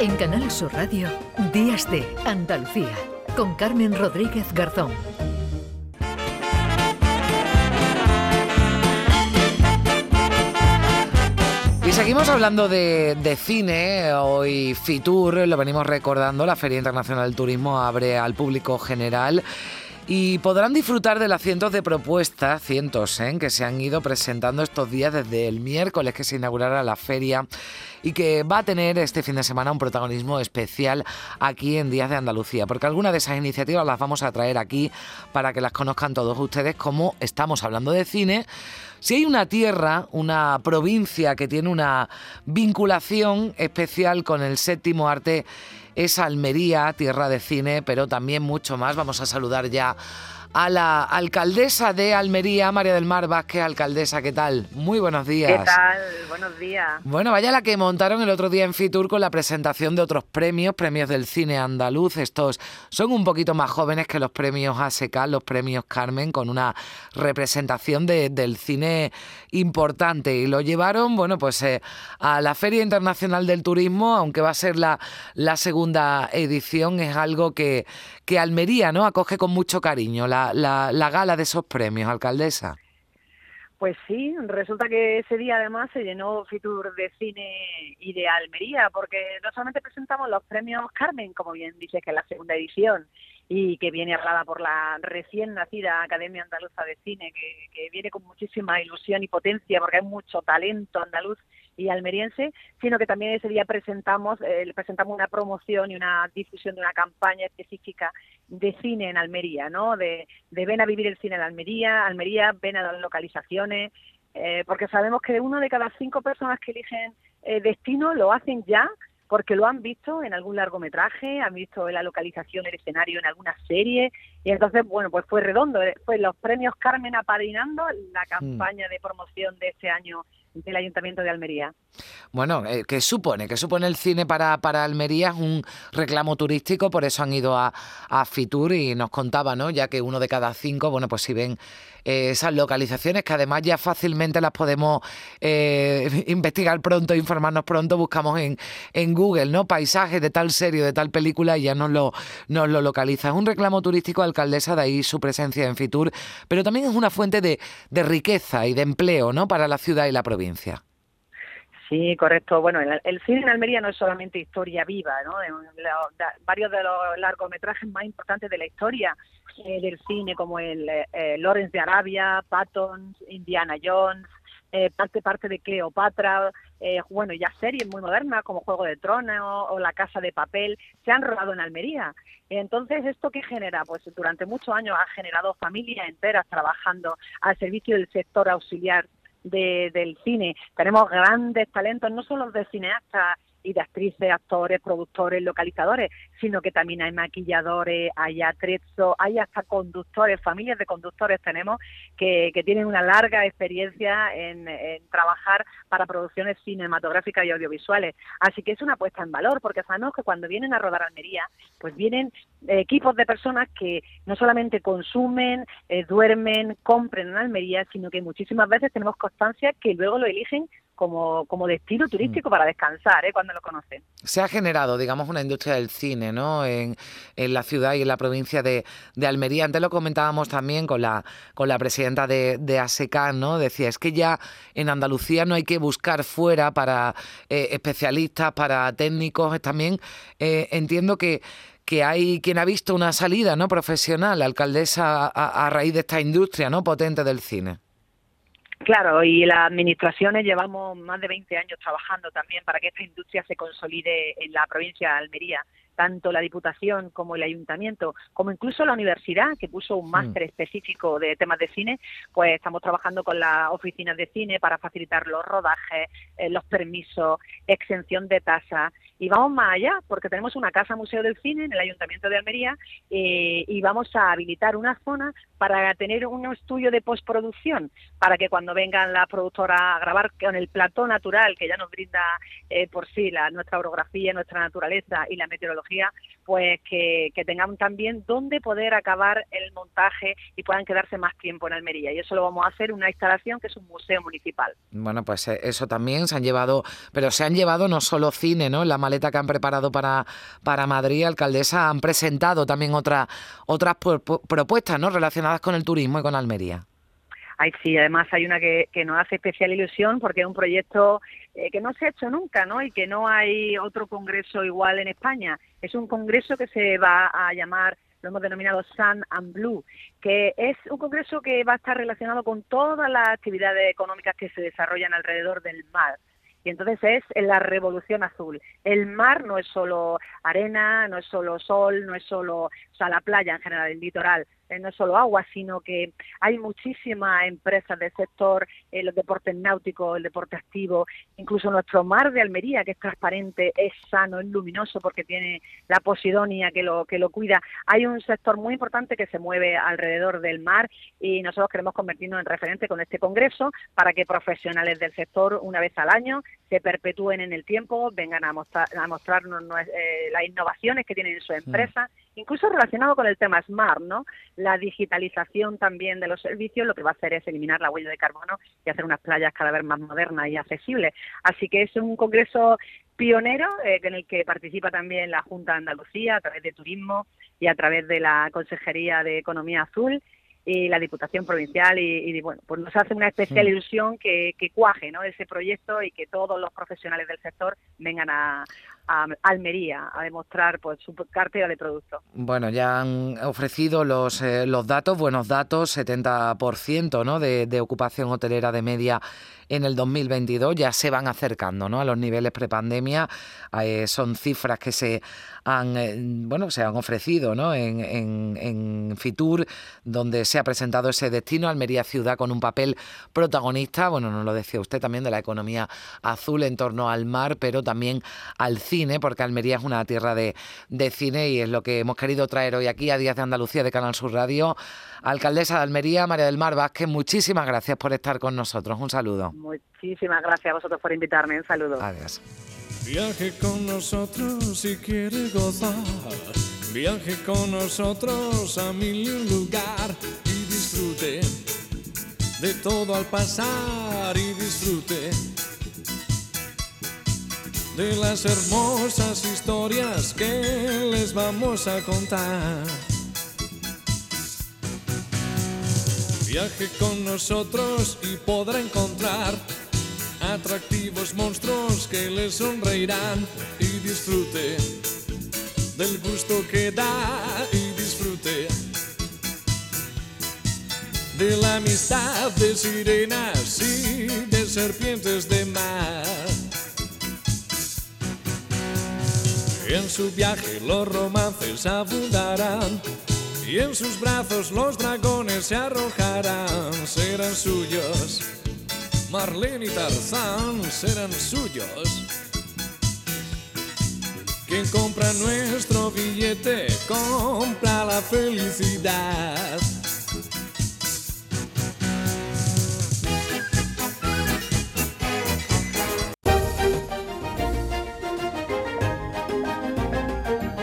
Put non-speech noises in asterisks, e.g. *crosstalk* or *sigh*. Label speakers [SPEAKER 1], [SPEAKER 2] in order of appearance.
[SPEAKER 1] En Canal Sur Radio, Días de Andalucía, con Carmen Rodríguez Garzón.
[SPEAKER 2] Y seguimos hablando de, cine. Hoy Fitur, lo venimos recordando, la Feria Internacional del Turismo abre al público general y podrán disfrutar de las cientos de propuestas, cientos, ¿eh? que se han ido presentando estos días desde el miércoles que se inaugurará la feria y que va a tener este fin de semana un protagonismo especial aquí en Días de Andalucía, porque algunas de esas iniciativas las vamos a traer aquí para que las conozcan todos ustedes, como estamos hablando de cine. Si hay una tierra, una provincia que tiene una vinculación especial con el séptimo arte, es Almería, tierra de cine, pero también mucho más. Vamos a saludar ya a la alcaldesa de Almería, María del Mar Vázquez, alcaldesa, ¿qué tal? Muy buenos días.
[SPEAKER 3] ¿Qué tal? Buenos días.
[SPEAKER 2] Bueno, vaya la que montaron el otro día en Fitur con la presentación de otros premios, premios del cine andaluz. Estos son un poquito más jóvenes que los premios ASECA, los premios Carmen, con una representación del cine importante. Y lo llevaron, bueno, pues eh, a la Feria Internacional del Turismo, aunque va a ser la, la segunda edición, es algo que, que Almería ¿no? acoge con mucho cariño, la, la, gala de esos premios, alcaldesa.
[SPEAKER 3] Pues sí, resulta que ese día además se llenó Fitur de cine y de Almería, porque no solamente presentamos los premios Carmen, como bien dice que es la segunda edición, y que viene hablada por la recién nacida Academia Andaluza de Cine, que viene con muchísima ilusión y potencia, porque hay mucho talento andaluz y almeriense, sino que también ese día presentamos, eh, presentamos una promoción y una difusión de una campaña específica de cine en Almería, ¿no? De, de ven a vivir el cine en Almería, Almería, ven a las localizaciones, eh, porque sabemos que uno de cada cinco personas que eligen eh, destino lo hacen ya porque lo han visto en algún largometraje, han visto la localización, el escenario en alguna serie, y entonces, bueno, pues fue redondo, fue los premios Carmen apadrinando la mm. campaña de promoción de este año del Ayuntamiento de Almería.
[SPEAKER 2] Bueno, eh, ¿qué supone? ¿Qué supone el cine para, para Almería? Es un reclamo turístico, por eso han ido a, a Fitur y nos contaba, ¿no? Ya que uno de cada cinco, bueno, pues si ven eh, esas localizaciones, que además ya fácilmente las podemos eh, *laughs* investigar pronto, informarnos pronto, buscamos en, en Google, ¿no? Paisajes de tal serie, de tal película y ya nos lo, nos lo localiza. Es un reclamo turístico, alcaldesa, de ahí su presencia en Fitur, pero también es una fuente de, de riqueza y de empleo, ¿no? Para la ciudad y la provincia.
[SPEAKER 3] Sí, correcto. Bueno, el, cine en Almería no es solamente historia viva, ¿no? varios de los largometrajes más importantes de la historia eh, del cine, como el eh, Lawrence de Arabia, Patton, Indiana Jones, eh, parte parte de Cleopatra, eh, bueno, ya series muy modernas como Juego de Tronos o La Casa de Papel, se han rodado en Almería. Entonces, ¿esto qué genera? Pues durante muchos años ha generado familias enteras trabajando al servicio del sector auxiliar del cine. Tenemos grandes talentos, no solo de cineastas y de actrices, actores, productores, localizadores, sino que también hay maquilladores, hay atrezos, hay hasta conductores, familias de conductores tenemos que, que tienen una larga experiencia en, en, trabajar para producciones cinematográficas y audiovisuales. Así que es una puesta en valor, porque sabemos que cuando vienen a rodar Almería, pues vienen equipos de personas que no solamente consumen, eh, duermen, compren en Almería, sino que muchísimas veces tenemos constancia que luego lo eligen como, como destino turístico mm. para descansar ¿eh? cuando lo conocen.
[SPEAKER 2] Se ha generado, digamos, una industria del cine ¿no? en, en la ciudad y en la provincia de, de, Almería. Antes lo comentábamos también con la, con la presidenta de, de ASECA, ¿no? decía, es que ya en Andalucía no hay que buscar fuera para eh, especialistas, para técnicos, también eh, entiendo que que hay quien ha visto una salida no profesional, alcaldesa, a, a raíz de esta industria no potente del cine.
[SPEAKER 3] Claro, y las administraciones llevamos más de 20 años trabajando también para que esta industria se consolide en la provincia de Almería tanto la Diputación como el Ayuntamiento, como incluso la universidad, que puso un máster específico de temas de cine, pues estamos trabajando con las oficinas de cine para facilitar los rodajes, eh, los permisos, exención de tasas. Y vamos más allá, porque tenemos una casa museo del cine en el Ayuntamiento de Almería eh, y vamos a habilitar una zona para tener un estudio de postproducción, para que cuando vengan las productoras a grabar con el plató natural que ya nos brinda eh, por sí la, nuestra orografía, nuestra naturaleza y la meteorología, pues que, que tengan también dónde poder acabar el montaje y puedan quedarse más tiempo en Almería. Y eso lo vamos a hacer una instalación que es un museo municipal.
[SPEAKER 2] Bueno, pues eh, eso también se han llevado, pero se han llevado no solo cine, ¿no? La maleta que han preparado para, para Madrid, alcaldesa, han presentado también otra, otras propuestas ¿no? relacionadas con el turismo y con Almería.
[SPEAKER 3] Ay, sí, además hay una que, que nos hace especial ilusión porque es un proyecto eh, que no se ha hecho nunca, ¿no? Y que no hay otro congreso igual en España. Es un congreso que se va a llamar lo hemos denominado Sun and Blue, que es un congreso que va a estar relacionado con todas las actividades económicas que se desarrollan alrededor del mar. Y entonces es la revolución azul. El mar no es solo arena, no es solo sol, no es solo o sea, la playa en general, el litoral. Eh, no solo agua, sino que hay muchísimas empresas del sector, eh, los deportes náuticos, el deporte activo, incluso nuestro mar de Almería, que es transparente, es sano, es luminoso porque tiene la posidonia que lo, que lo cuida. Hay un sector muy importante que se mueve alrededor del mar y nosotros queremos convertirnos en referente con este congreso para que profesionales del sector, una vez al año, se perpetúen en el tiempo, vengan a, mostrar, a mostrarnos eh, las innovaciones que tienen en su empresa incluso relacionado con el tema Smart, ¿no? La digitalización también de los servicios lo que va a hacer es eliminar la huella de carbono y hacer unas playas cada vez más modernas y accesibles. Así que es un congreso pionero eh, en el que participa también la Junta de Andalucía a través de Turismo y a través de la Consejería de Economía Azul y la Diputación Provincial y, bueno, pues nos hace una especial ilusión que, que cuaje ¿no? ese proyecto y que todos los profesionales del sector vengan a, a Almería a demostrar pues su cartera de productos.
[SPEAKER 2] Bueno, ya han ofrecido los, eh, los datos, buenos datos, 70% ¿no? de, ocupación hotelera de media en el 2022 ya se van acercando ¿no? a los niveles prepandemia. Eh, son cifras que se han, eh, bueno, se han ofrecido ¿no? en, en, Fitur, donde se ha presentado ese destino, Almería Ciudad, con un papel protagonista, bueno, nos lo decía usted también, de la economía azul en torno al mar, pero también al cine, porque Almería es una tierra de, de cine y es lo que hemos querido traer hoy aquí a Días de Andalucía de Canal Sur Radio. Alcaldesa de Almería, María del Mar Vázquez, muchísimas gracias por estar con nosotros. Un saludo.
[SPEAKER 3] Muchísimas gracias a vosotros por invitarme. Un saludo.
[SPEAKER 2] Adiós.
[SPEAKER 4] Viaje con nosotros si quiere gozar. Viaje con nosotros a mi lugar y disfrute de todo al pasar y disfrute de las hermosas historias que les vamos a contar. Viaje con nosotros y podrá encontrar atractivos monstruos que le sonreirán y disfrute del gusto que da y disfrute de la amistad de sirenas y de serpientes de mar. En su viaje los romances abundarán y en sus brazos los dragones se arrojarán, serán suyos. Marlene y Tarzán serán suyos. Quien compra nuestro billete compra la felicidad.